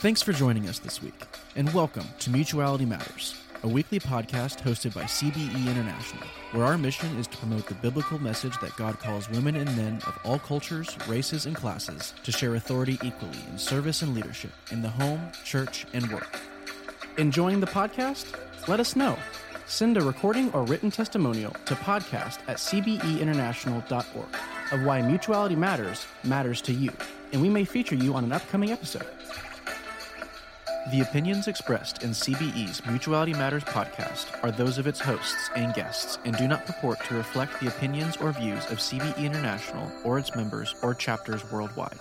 Thanks for joining us this week, and welcome to Mutuality Matters, a weekly podcast hosted by CBE International, where our mission is to promote the biblical message that God calls women and men of all cultures, races, and classes to share authority equally in service and leadership in the home, church, and work. Enjoying the podcast? Let us know. Send a recording or written testimonial to podcast at cbeinternational.org of why mutuality matters matters to you, and we may feature you on an upcoming episode. The opinions expressed in CBE's Mutuality Matters podcast are those of its hosts and guests and do not purport to reflect the opinions or views of CBE International or its members or chapters worldwide.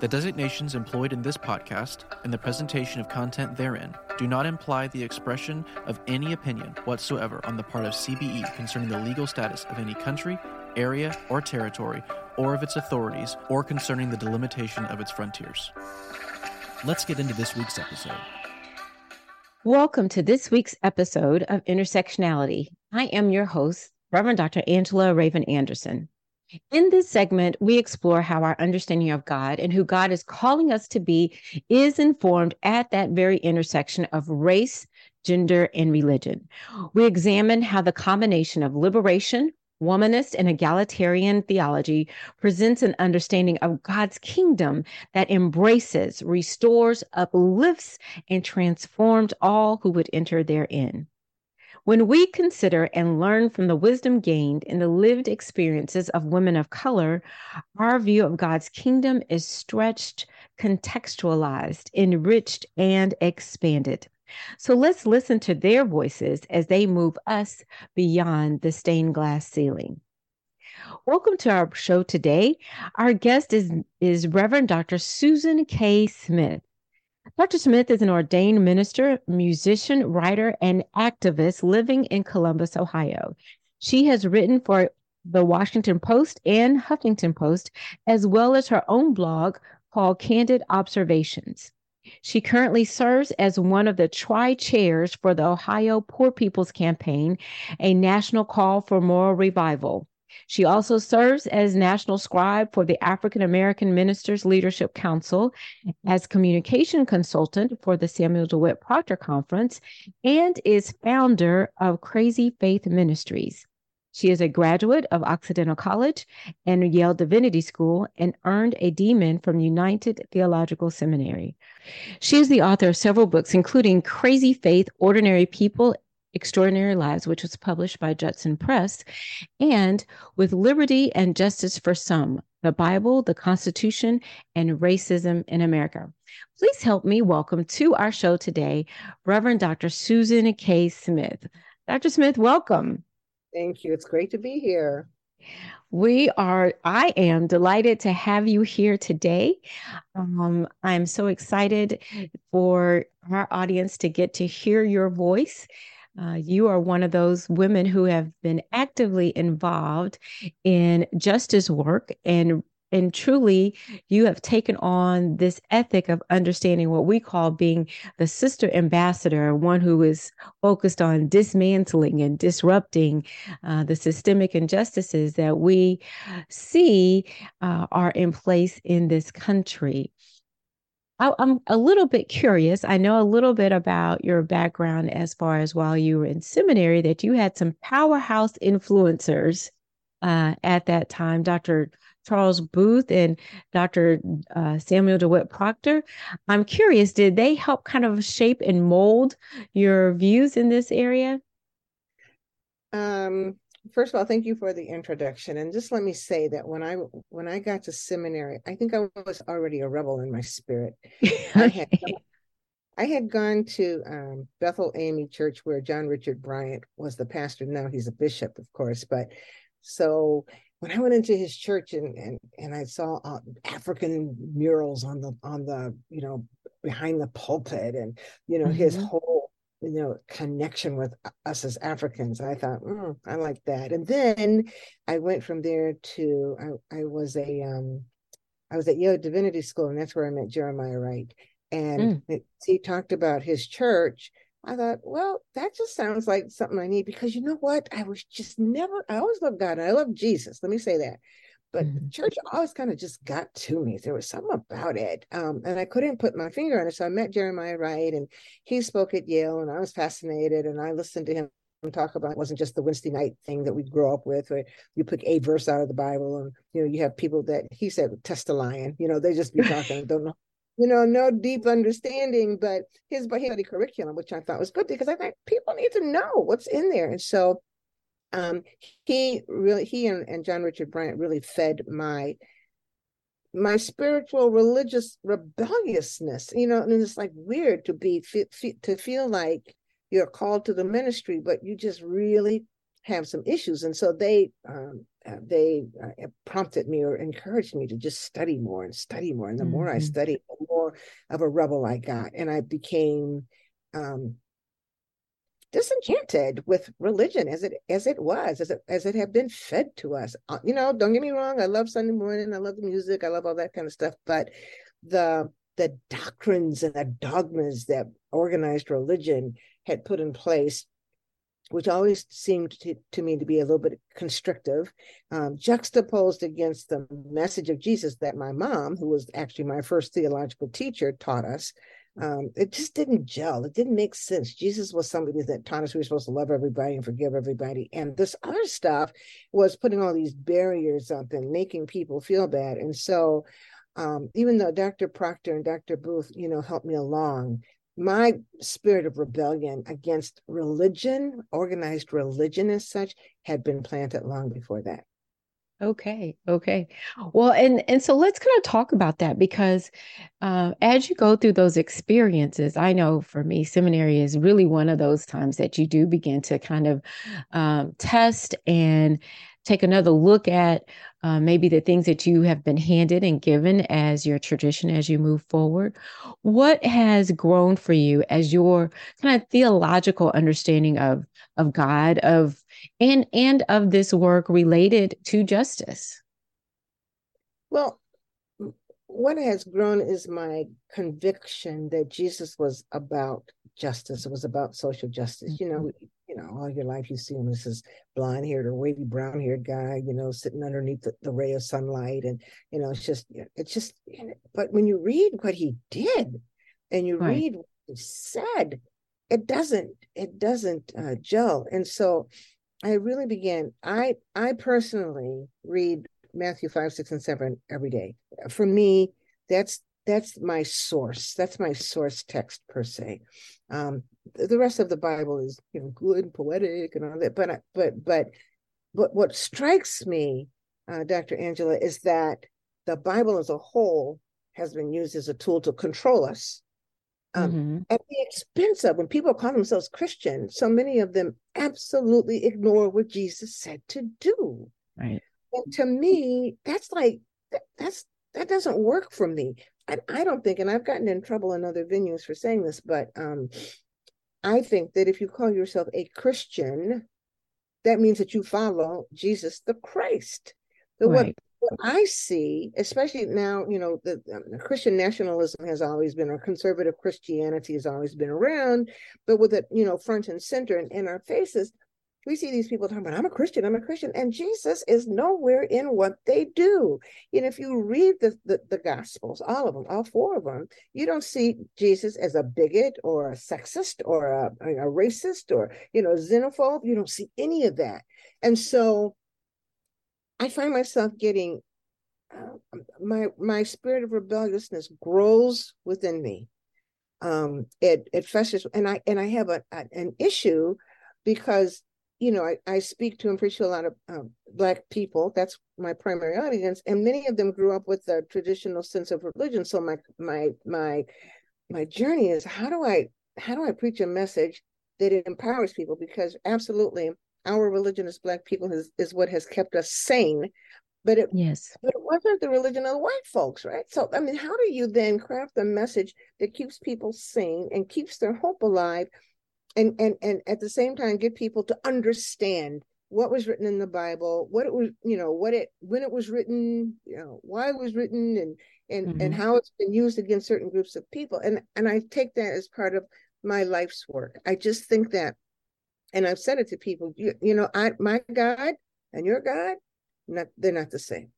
The designations employed in this podcast and the presentation of content therein do not imply the expression of any opinion whatsoever on the part of CBE concerning the legal status of any country, area, or territory, or of its authorities, or concerning the delimitation of its frontiers. Let's get into this week's episode. Welcome to this week's episode of Intersectionality. I am your host, Reverend Dr. Angela Raven Anderson. In this segment, we explore how our understanding of God and who God is calling us to be is informed at that very intersection of race, gender, and religion. We examine how the combination of liberation, womanist and egalitarian theology presents an understanding of God's kingdom that embraces, restores, uplifts, and transforms all who would enter therein. When we consider and learn from the wisdom gained in the lived experiences of women of color, our view of God's kingdom is stretched, contextualized, enriched, and expanded. So let's listen to their voices as they move us beyond the stained glass ceiling. Welcome to our show today. Our guest is, is Reverend Dr. Susan K. Smith. Dr. Smith is an ordained minister, musician, writer, and activist living in Columbus, Ohio. She has written for the Washington Post and Huffington Post, as well as her own blog called Candid Observations. She currently serves as one of the tri chairs for the Ohio Poor People's Campaign, a national call for moral revival. She also serves as national scribe for the African American Ministers Leadership Council, as communication consultant for the Samuel DeWitt Proctor Conference, and is founder of Crazy Faith Ministries. She is a graduate of Occidental College and Yale Divinity School and earned a DMin from United Theological Seminary. She is the author of several books, including Crazy Faith, Ordinary People, Extraordinary Lives, which was published by Judson Press, and With Liberty and Justice for Some The Bible, the Constitution, and Racism in America. Please help me welcome to our show today Reverend Dr. Susan K. Smith. Dr. Smith, welcome. Thank you. It's great to be here. We are, I am delighted to have you here today. Um, I'm so excited for our audience to get to hear your voice. Uh, you are one of those women who have been actively involved in justice work and and truly you have taken on this ethic of understanding what we call being the sister ambassador one who is focused on dismantling and disrupting uh, the systemic injustices that we see uh, are in place in this country I, I'm a little bit curious. I know a little bit about your background as far as while you were in seminary that you had some powerhouse influencers uh, at that time. Dr. Charles Booth and Dr. Uh, Samuel DeWitt Proctor. I'm curious, did they help kind of shape and mold your views in this area? Um, first of all, thank you for the introduction. And just let me say that when I when I got to seminary, I think I was already a rebel in my spirit. I had I had gone to um, Bethel AME Church where John Richard Bryant was the pastor. Now he's a bishop, of course, but so when I went into his church and and and I saw uh, African murals on the on the you know behind the pulpit and you know mm-hmm. his whole you know connection with us as Africans, I thought mm, I like that. And then I went from there to I, I was a um I was at Yale Divinity School and that's where I met Jeremiah Wright. And mm. it, he talked about his church I thought, well, that just sounds like something I need because you know what? I was just never, I always loved God and I love Jesus. Let me say that. but mm-hmm. church always kind of just got to me. There was something about it. Um, and I couldn't put my finger on it. So I met Jeremiah Wright and he spoke at Yale and I was fascinated and I listened to him talk about it wasn't just the Wednesday night thing that we grow up with, where you pick a verse out of the Bible and you know, you have people that he said test a lion, you know, they just be talking, don't know you know, no deep understanding, but his but he curriculum, which I thought was good because I think people need to know what's in there. And so um, he really he and, and John Richard Bryant really fed my my spiritual religious rebelliousness you know and it's like weird to be to feel like you're called to the ministry but you just really have some issues and so they um, uh, they uh, prompted me or encouraged me to just study more and study more and the mm-hmm. more i mm-hmm. studied the more of a rebel i got and i became um, disenchanted with religion as it as it was as it as it had been fed to us uh, you know don't get me wrong i love sunday morning i love the music i love all that kind of stuff but the the doctrines and the dogmas that organized religion had put in place which always seemed to, to me to be a little bit constrictive, um, juxtaposed against the message of Jesus that my mom, who was actually my first theological teacher, taught us um, it just didn't gel. It didn't make sense. Jesus was somebody that taught us we were supposed to love everybody and forgive everybody. And this other stuff was putting all these barriers up and making people feel bad. And so, um, even though Dr. Proctor and Dr. Booth, you know, helped me along, my spirit of rebellion against religion, organized religion as such, had been planted long before that. Okay. Okay. Well, and and so let's kind of talk about that because uh, as you go through those experiences, I know for me, seminary is really one of those times that you do begin to kind of um, test and take another look at uh, maybe the things that you have been handed and given as your tradition as you move forward. What has grown for you as your kind of theological understanding of of God, of and and of this work related to justice? Well, what has grown is my conviction that Jesus was about justice. It was about social justice. You know, mm-hmm. You know, all your life you see him as this blonde haired or wavy brown haired guy, you know, sitting underneath the, the, ray of sunlight. And, you know, it's just, it's just, but when you read what he did and you right. read what he said, it doesn't, it doesn't uh, gel. And so I really began, I, I personally read Matthew 5, 6, and 7 every day. For me, that's that's my source. That's my source text per se. Um, the rest of the Bible is you know good and poetic and all that. But but but but what strikes me, uh, Dr. Angela, is that the Bible as a whole has been used as a tool to control us. Um, mm-hmm. At the expense of when people call themselves Christian, so many of them absolutely ignore what Jesus said to do. Right. And to me, that's like that's that doesn't work for me. I, I don't think, and I've gotten in trouble in other venues for saying this, but um, I think that if you call yourself a Christian, that means that you follow Jesus the Christ. So right. what, what I see, especially now, you know, the, the, Christian nationalism has always been, or conservative Christianity has always been around, but with it, you know, front and center and in our faces, we see these people talking about i'm a christian i'm a christian and jesus is nowhere in what they do. And if you read the, the, the gospels all of them all four of them you don't see jesus as a bigot or a sexist or a, a racist or you know xenophobe. You don't see any of that. And so i find myself getting uh, my my spirit of rebelliousness grows within me. Um it it festers and i and i have a, a an issue because you know, I, I speak to and preach to a lot of um, Black people. That's my primary audience, and many of them grew up with a traditional sense of religion. So my my my my journey is how do I how do I preach a message that it empowers people? Because absolutely, our religion as Black people is is what has kept us sane. But it yes, but it wasn't the religion of the white folks, right? So I mean, how do you then craft a message that keeps people sane and keeps their hope alive? And and and at the same time get people to understand what was written in the bible what it was you know what it when it was written you know why it was written and and mm-hmm. and how it's been used against certain groups of people and and i take that as part of my life's work i just think that and i've said it to people you, you know i my god and your god not they're not the same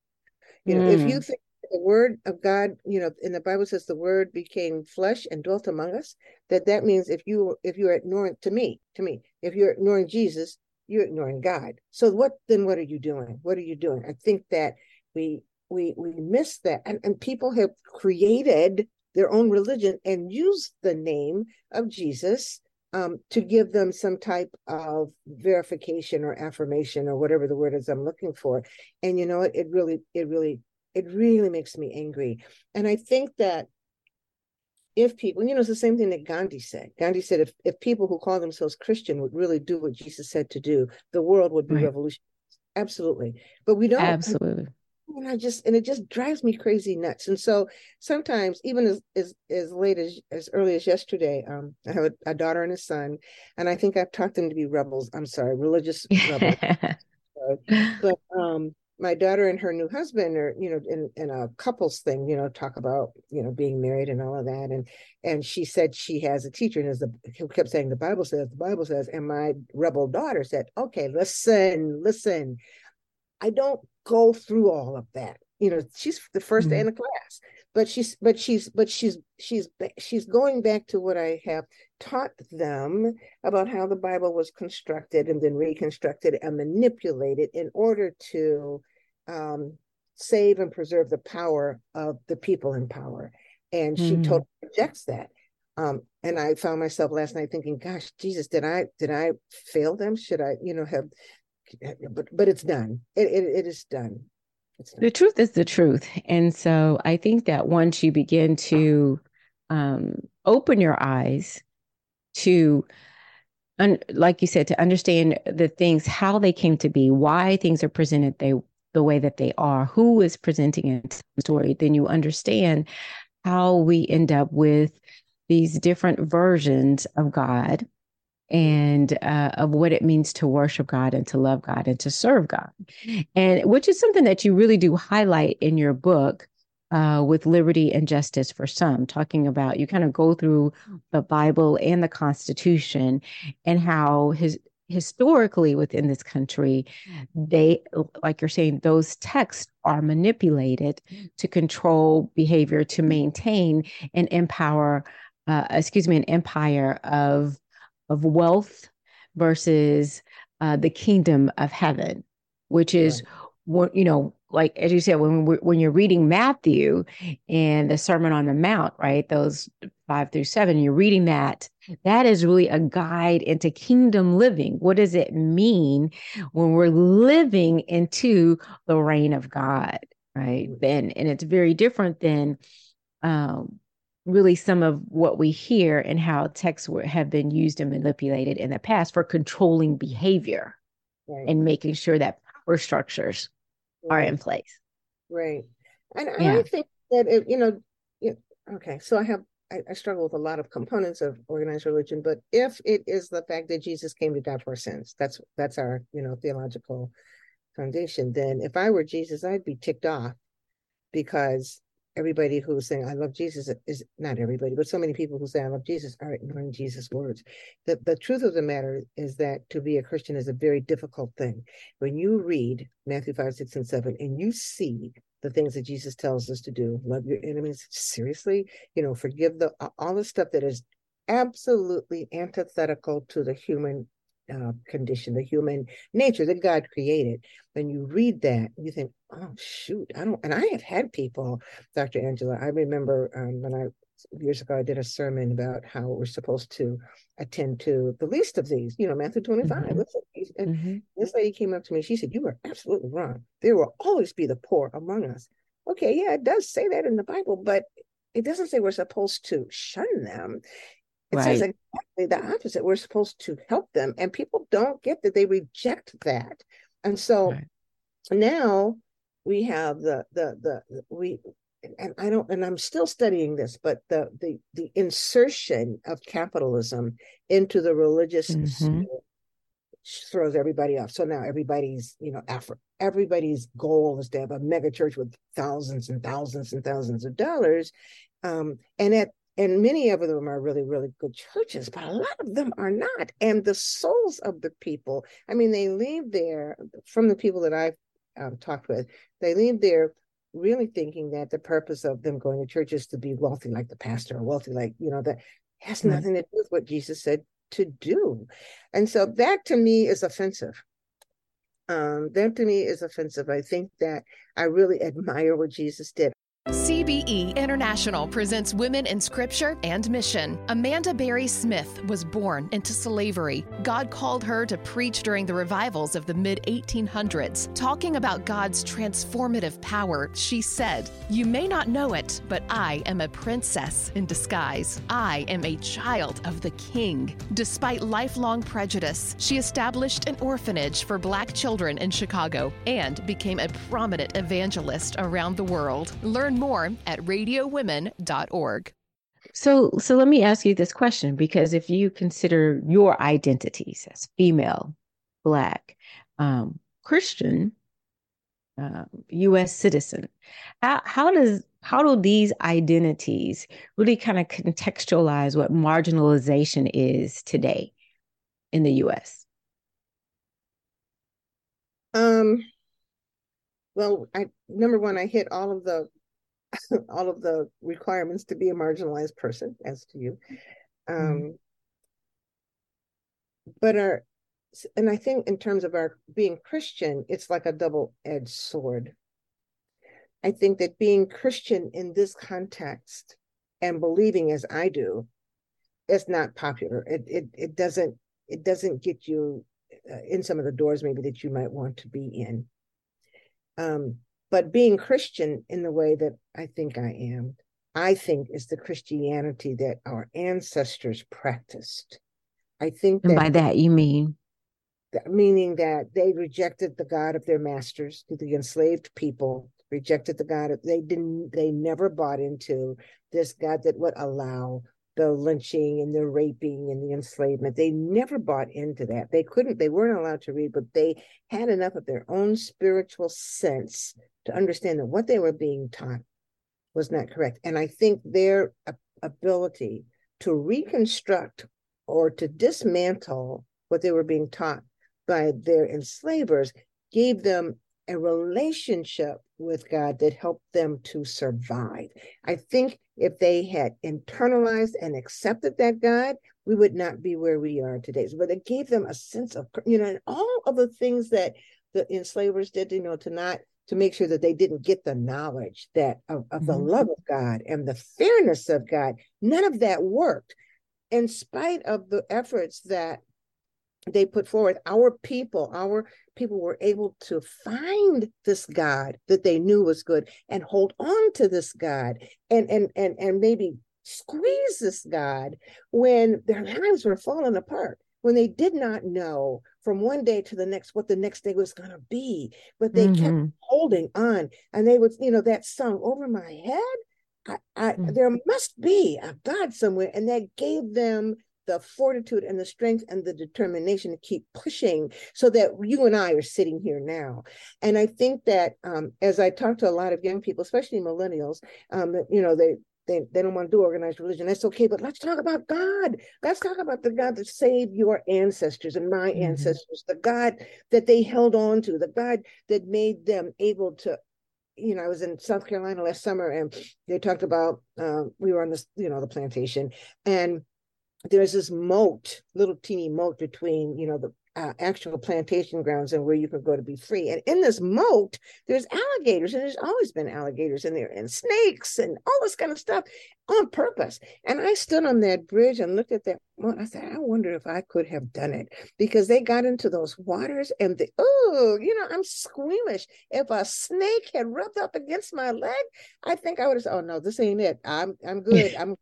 You know, mm. if you think the word of God, you know, in the Bible says the word became flesh and dwelt among us, that that means if you if you're ignoring to me, to me, if you're ignoring Jesus, you're ignoring God. So what then what are you doing? What are you doing? I think that we we we miss that. And, and people have created their own religion and used the name of Jesus um, to give them some type of verification or affirmation or whatever the word is I'm looking for. And you know? It really, it really, it really makes me angry. And I think that if people, you know, it's the same thing that Gandhi said. Gandhi said if, if people who call themselves Christian would really do what Jesus said to do, the world would be right. revolutionary. Absolutely. But we don't. Absolutely. And I just and it just drives me crazy nuts. And so sometimes, even as as, as late as as early as yesterday, um, I have a, a daughter and a son, and I think I've taught them to be rebels. I'm sorry, religious rebels. but um my daughter and her new husband are you know in, in a couples thing you know talk about you know being married and all of that. And and she said she has a teacher and as the who kept saying the bible says the bible says and my rebel daughter said okay listen listen. I don't go through all of that. You know she's the 1st mm-hmm. day in the class but she's but she's but she's she's she's going back to what i have taught them about how the bible was constructed and then reconstructed and manipulated in order to um, save and preserve the power of the people in power. And she mm-hmm. totally rejects that. Um, and i found myself last night thinking gosh jesus did i did i fail them? Should i you know have but but it's done. It, it, it is done the truth is the truth. And so I think that once you begin to um, open your eyes to, un- like you said, to understand the things, how they came to be, why things are presented they the way that they are, who is presenting a story, then you understand how we end up with these different versions of God and uh, of what it means to worship God and to love God and to serve God. And which is something that you really do highlight in your book. Uh, with liberty and justice for some, talking about you kind of go through the Bible and the Constitution and how his historically within this country, they, like you're saying, those texts are manipulated to control behavior, to maintain and empower, uh, excuse me, an empire of of wealth versus uh, the kingdom of heaven, which is right. what you know, like as you said, when when you're reading Matthew and the Sermon on the Mount, right? Those five through seven, you're reading that. That is really a guide into kingdom living. What does it mean when we're living into the reign of God, right? Then, and it's very different than um, really some of what we hear and how texts were, have been used and manipulated in the past for controlling behavior right. and making sure that power structures right. are in place. Right. And yeah. I think that, it, you know, it, okay, so I have, I, I, struggle with a lot of components of organized religion, but if it is the fact that Jesus came to die for our sins, that's, that's our, you know, theological foundation, then if I were Jesus, I'd be ticked off because everybody who's saying I love Jesus is not everybody, but so many people who say I love Jesus are ignoring Jesus' words. The the truth of the matter is that to be a Christian is a very difficult thing. When you read Matthew 5, 6, and 7, and you see the things that Jesus tells us to do, love your enemies, seriously, you know, forgive the all the stuff that is absolutely antithetical to the human uh, condition, the human nature that God created. When you read that, you think, oh, shoot, I don't, and I have had people, Dr. Angela, I remember um, when I, years ago, I did a sermon about how we're supposed to attend to the least of these, you know, Matthew 25. Mm-hmm. And mm-hmm. this lady came up to me, she said, You are absolutely wrong. There will always be the poor among us. Okay, yeah, it does say that in the Bible, but it doesn't say we're supposed to shun them. It right. says exactly the opposite. We're supposed to help them, and people don't get that. They reject that, and so right. now we have the the the we and I don't and I'm still studying this, but the the the insertion of capitalism into the religious mm-hmm. throws everybody off. So now everybody's you know effort everybody's goal is to have a mega church with thousands and thousands and thousands of dollars, um, and at and many of them are really really good churches but a lot of them are not and the souls of the people i mean they leave there from the people that i've um, talked with they leave there really thinking that the purpose of them going to church is to be wealthy like the pastor or wealthy like, you know, that has mm-hmm. nothing to do with what Jesus said to do. And so that to me is offensive. Um, that to me is offensive. I think that I really admire what Jesus did. CBE International presents Women in Scripture and Mission. Amanda Berry Smith was born into slavery. God called her to preach during the revivals of the mid 1800s. Talking about God's transformative power, she said, You may not know it, but I am a princess in disguise. I am a child of the king. Despite lifelong prejudice, she established an orphanage for black children in Chicago and became a prominent evangelist around the world. Learn Learn more at radiowomen.org. So, so let me ask you this question because if you consider your identities as female, black, um, Christian, uh, U.S. citizen, how, how does how do these identities really kind of contextualize what marginalization is today in the U.S.? Um. Well, I number one, I hit all of the all of the requirements to be a marginalized person as to you. Um mm-hmm. but our and i think in terms of our being christian it's like a double-edged sword. I think that being christian in this context and believing as i do is not popular. It it, it doesn't it doesn't get you uh, in some of the doors maybe that you might want to be in. Um but being Christian in the way that I think I am, I think is the Christianity that our ancestors practiced. I think and by that you mean meaning that they rejected the God of their masters, the enslaved people rejected the God of they didn't they never bought into this God that would allow the lynching and the raping and the enslavement. They never bought into that. They couldn't, they weren't allowed to read, but they had enough of their own spiritual sense to understand that what they were being taught was not correct. And I think their ability to reconstruct or to dismantle what they were being taught by their enslavers gave them a relationship with God that helped them to survive. I think if they had internalized and accepted that God, we would not be where we are today. But it gave them a sense of, you know, and all of the things that the enslavers did, you know, to not to make sure that they didn't get the knowledge that of, of mm-hmm. the love of God and the fairness of God. None of that worked. In spite of the efforts that they put forward, our people, our people were able to find this God that they knew was good and hold on to this God and and and and maybe squeeze this God when their lives were falling apart when they did not know from one day to the next what the next day was going to be but they mm-hmm. kept holding on and they would you know that song over my head I, I mm-hmm. there must be a god somewhere and that gave them the fortitude and the strength and the determination to keep pushing so that you and I are sitting here now. And I think that um, as I talk to a lot of young people, especially millennials, um, you know, they they, they don't want to do organized religion. That's okay, but let's talk about God. Let's talk about the God that saved your ancestors and my mm-hmm. ancestors, the God that they held on to, the God that made them able to. You know, I was in South Carolina last summer, and they talked about uh, we were on this, you know, the plantation, and there's this moat, little teeny moat between, you know, the uh, actual plantation grounds and where you can go to be free. And in this moat, there's alligators, and there's always been alligators in there, and snakes, and all this kind of stuff on purpose. And I stood on that bridge and looked at that moat. I said, I wonder if I could have done it because they got into those waters, and the oh, you know, I'm squeamish. If a snake had rubbed up against my leg, I think I would have said, "Oh no, this ain't it. I'm I'm good. I'm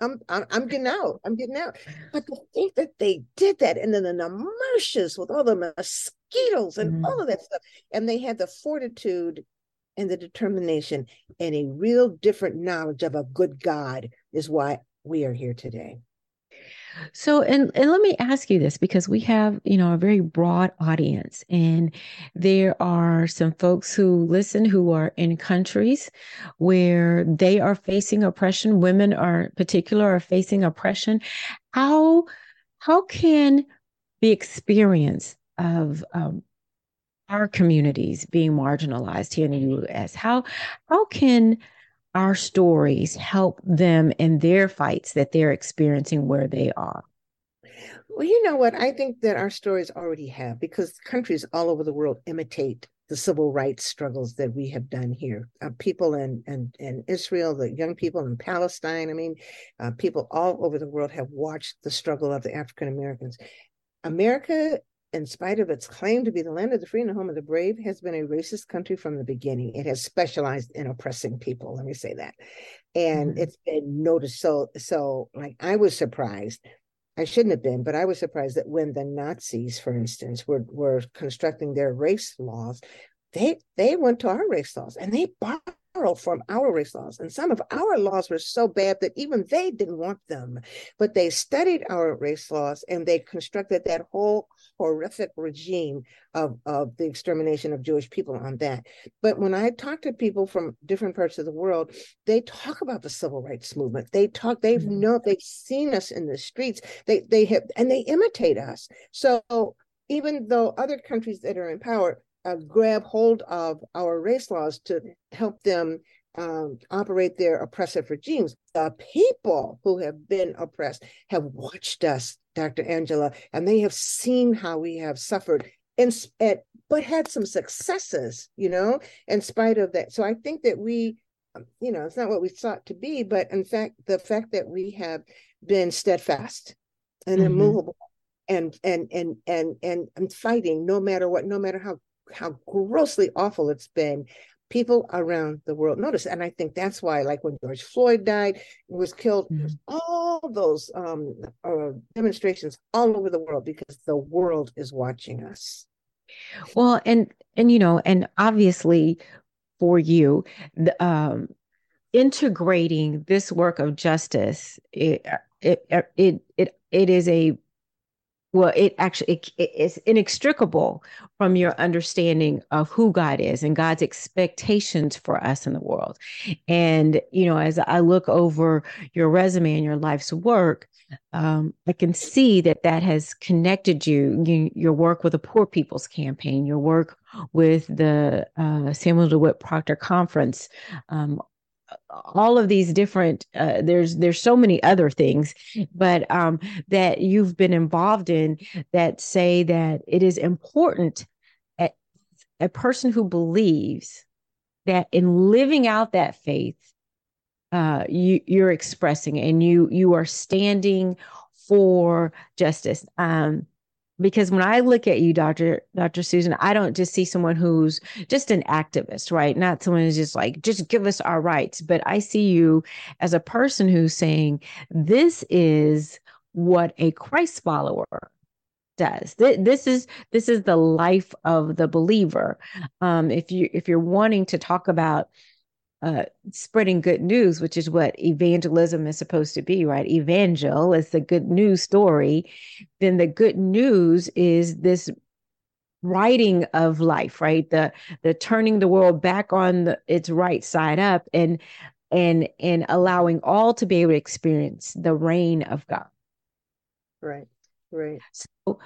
I'm, I'm, I'm getting out. I'm getting out. But to think that they did that, and then the marshes with all the mosquitoes and mm-hmm. all of that stuff, and they had the fortitude and the determination and a real different knowledge of a good God is why we are here today. So, and, and let me ask you this because we have, you know, a very broad audience, and there are some folks who listen who are in countries where they are facing oppression. Women are in particular are facing oppression. How how can the experience of um, our communities being marginalized here in the U.S. How how can our stories help them in their fights that they're experiencing where they are? Well, you know what? I think that our stories already have because countries all over the world imitate the civil rights struggles that we have done here. Uh, people in, in, in Israel, the young people in Palestine, I mean, uh, people all over the world have watched the struggle of the African Americans. America, in spite of its claim to be the land of the free and the home of the brave, has been a racist country from the beginning. It has specialized in oppressing people. Let me say that, and mm-hmm. it's been noticed. So, so like I was surprised I shouldn't have been, but I was surprised that when the Nazis, for instance, were were constructing their race laws, they they went to our race laws and they borrowed from our race laws. And some of our laws were so bad that even they didn't want them. But they studied our race laws and they constructed that whole horrific regime of, of the extermination of Jewish people on that. But when I talk to people from different parts of the world, they talk about the civil rights movement. They talk, they've mm-hmm. know, they've seen us in the streets. They they have and they imitate us. So even though other countries that are in power uh, grab hold of our race laws to help them um, operate their oppressive regimes. The people who have been oppressed have watched us Dr. Angela, and they have seen how we have suffered and, but had some successes, you know, in spite of that. So I think that we, um, you know, it's not what we sought to be, but in fact, the fact that we have been steadfast and mm-hmm. immovable and, and and and and and fighting no matter what, no matter how how grossly awful it's been people around the world notice. And I think that's why, like when George Floyd died, was killed, mm-hmm. all those um, uh, demonstrations all over the world because the world is watching us. Well, and and you know, and obviously for you, the, um, integrating this work of justice, it it it it, it is a well it actually it, it's inextricable from your understanding of who god is and god's expectations for us in the world. And you know as i look over your resume and your life's work um, i can see that that has connected you, you, your work with the poor people's campaign your work with the uh, samuel dewitt proctor conference um, all of these different uh, there's there's so many other things but um, that you've been involved in that say that it is important a, a person who believes that in living out that faith uh, you you're expressing and you you are standing for justice. Um, because when I look at you, Dr. Dr. Susan, I don't just see someone who's just an activist, right? Not someone who's just like, just give us our rights. But I see you as a person who's saying, this is what a Christ follower does. This is this is the life of the believer. Um, if you if you're wanting to talk about uh, spreading good news, which is what evangelism is supposed to be, right? Evangel is the good news story. Then the good news is this righting of life, right? The the turning the world back on the, its right side up and and and allowing all to be able to experience the reign of God. Right. Right. So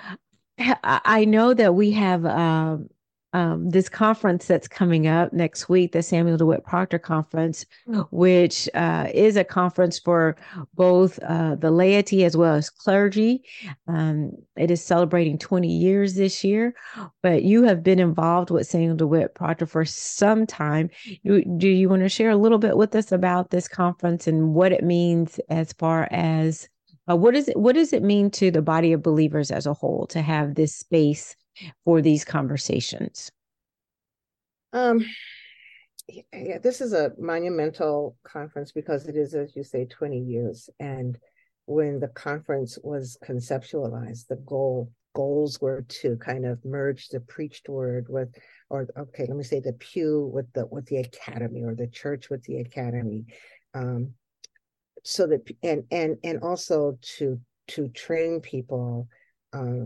I know that we have um, um, this conference that's coming up next week, the Samuel DeWitt Proctor Conference, which uh, is a conference for both uh, the laity as well as clergy. Um, it is celebrating 20 years this year, but you have been involved with Samuel DeWitt Proctor for some time. You, do you want to share a little bit with us about this conference and what it means as far as uh, what is it? What does it mean to the body of believers as a whole to have this space for these conversations? Um, yeah, this is a monumental conference because it is, as you say, 20 years. And when the conference was conceptualized, the goal goals were to kind of merge the preached word with or okay let me say the pew with the with the academy or the church with the academy um so that and and and also to to train people uh,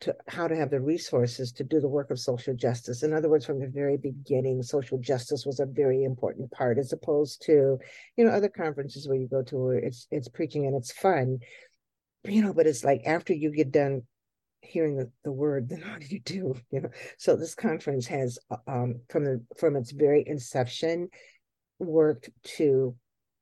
to how to have the resources to do the work of social justice. In other words, from the very beginning, social justice was a very important part, as opposed to, you know, other conferences where you go to where it's it's preaching and it's fun, you know, but it's like after you get done hearing the, the word, then what do you do? You know, so this conference has uh, um, from the from its very inception worked to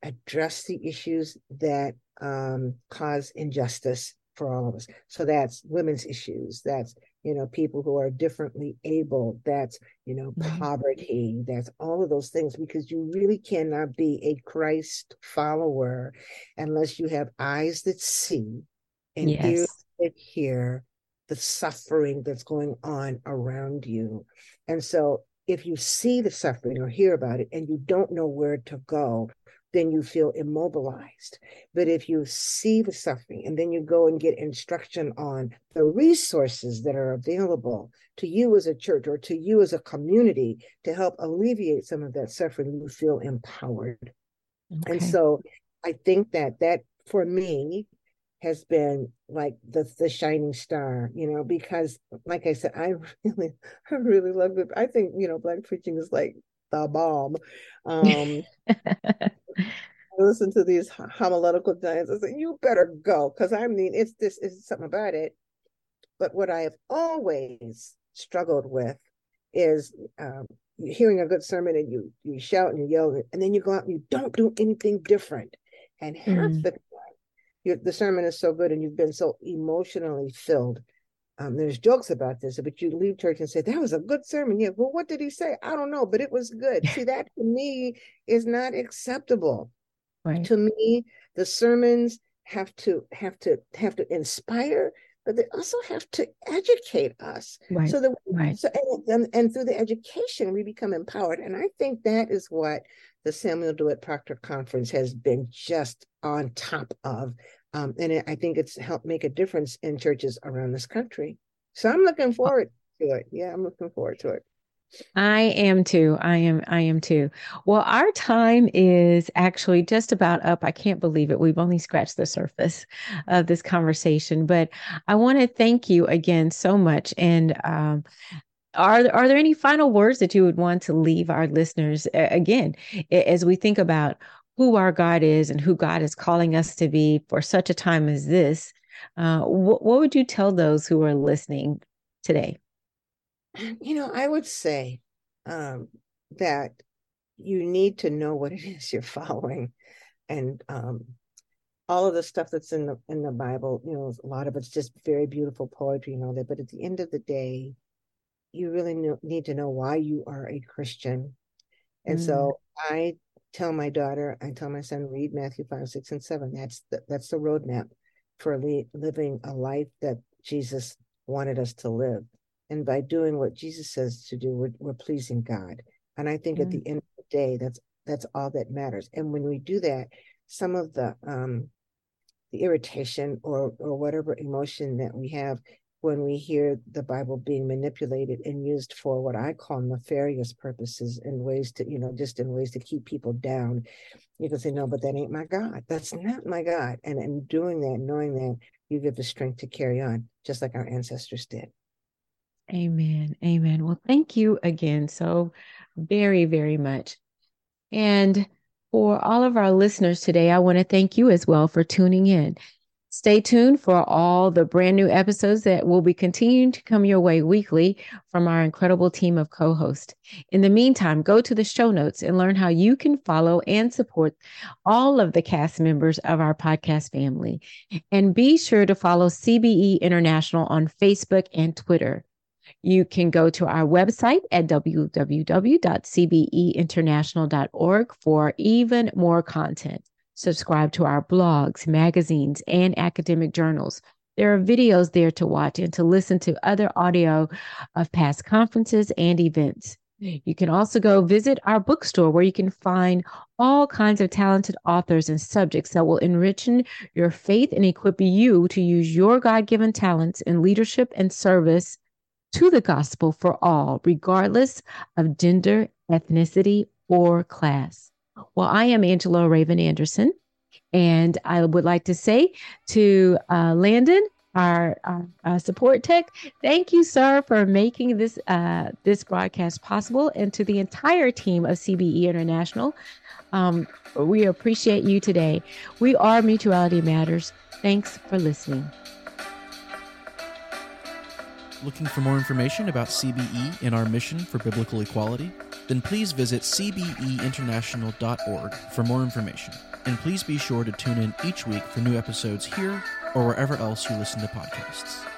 address the issues that um, cause injustice for all of us. So that's women's issues. That's you know people who are differently able. That's you know mm-hmm. poverty. That's all of those things because you really cannot be a Christ follower unless you have eyes that see and yes. ears that hear the suffering that's going on around you. And so if you see the suffering or hear about it and you don't know where to go, then you feel immobilized. But if you see the suffering and then you go and get instruction on the resources that are available to you as a church or to you as a community to help alleviate some of that suffering, you feel empowered. Okay. And so I think that that for me has been like the the shining star, you know, because like I said, I really I really love it. I think, you know, black preaching is like the bomb. Um I listen to these homiletical giants. I say, you better go. Because I mean, it's this is something about it. But what I have always struggled with is um, hearing a good sermon and you you shout and you yell and then you go out and you don't do anything different. And half mm. the the sermon is so good and you've been so emotionally filled. Um, there's jokes about this, but you leave church and say, that was a good sermon. Yeah, well, what did he say? I don't know, but it was good. See, that to me is not acceptable. Right. To me, the sermons have to have to have to inspire, but they also have to educate us. Right. So that right. so and, and, and through the education we become empowered. And I think that is what the Samuel DeWitt Proctor Conference has been just on top of. Um, and it, I think it's helped make a difference in churches around this country. So I'm looking forward to it. Yeah, I'm looking forward to it. I am too. I am I am too. Well, our time is actually just about up. I can't believe it. We've only scratched the surface of this conversation, but I want to thank you again so much and um, are are there any final words that you would want to leave our listeners again as we think about who our God is and who God is calling us to be for such a time as this? Uh, what, what would you tell those who are listening today? You know, I would say um, that you need to know what it is you're following, and um, all of the stuff that's in the in the Bible. You know, a lot of it's just very beautiful poetry and all that. But at the end of the day, you really need to know why you are a Christian. And mm. so I tell my daughter, I tell my son, read Matthew 5, 6, and 7. That's the, that's the roadmap for li- living a life that Jesus wanted us to live. And by doing what Jesus says to do, we're, we're pleasing God. And I think mm. at the end of the day, that's that's all that matters. And when we do that, some of the um, the irritation or or whatever emotion that we have when we hear the Bible being manipulated and used for what I call nefarious purposes in ways to, you know, just in ways to keep people down. You can say, no, but that ain't my God. That's not my God. And in doing that, knowing that, you get the strength to carry on, just like our ancestors did. Amen. Amen. Well, thank you again so very, very much. And for all of our listeners today, I want to thank you as well for tuning in. Stay tuned for all the brand new episodes that will be continuing to come your way weekly from our incredible team of co hosts. In the meantime, go to the show notes and learn how you can follow and support all of the cast members of our podcast family. And be sure to follow CBE International on Facebook and Twitter. You can go to our website at www.cbeinternational.org for even more content subscribe to our blogs, magazines, and academic journals. There are videos there to watch and to listen to other audio of past conferences and events. You can also go visit our bookstore where you can find all kinds of talented authors and subjects that will enrich your faith and equip you to use your God given talents in leadership and service to the gospel for all, regardless of gender, ethnicity, or class. Well, I am Angela Raven Anderson, and I would like to say to uh, Landon, our, our, our, support tech, thank you, sir, for making this uh, this broadcast possible, and to the entire team of CBE International. Um, we appreciate you today. We are Mutuality Matters. Thanks for listening. Looking for more information about CBE and our mission for biblical equality? Then please visit cbeinternational.org for more information. And please be sure to tune in each week for new episodes here or wherever else you listen to podcasts.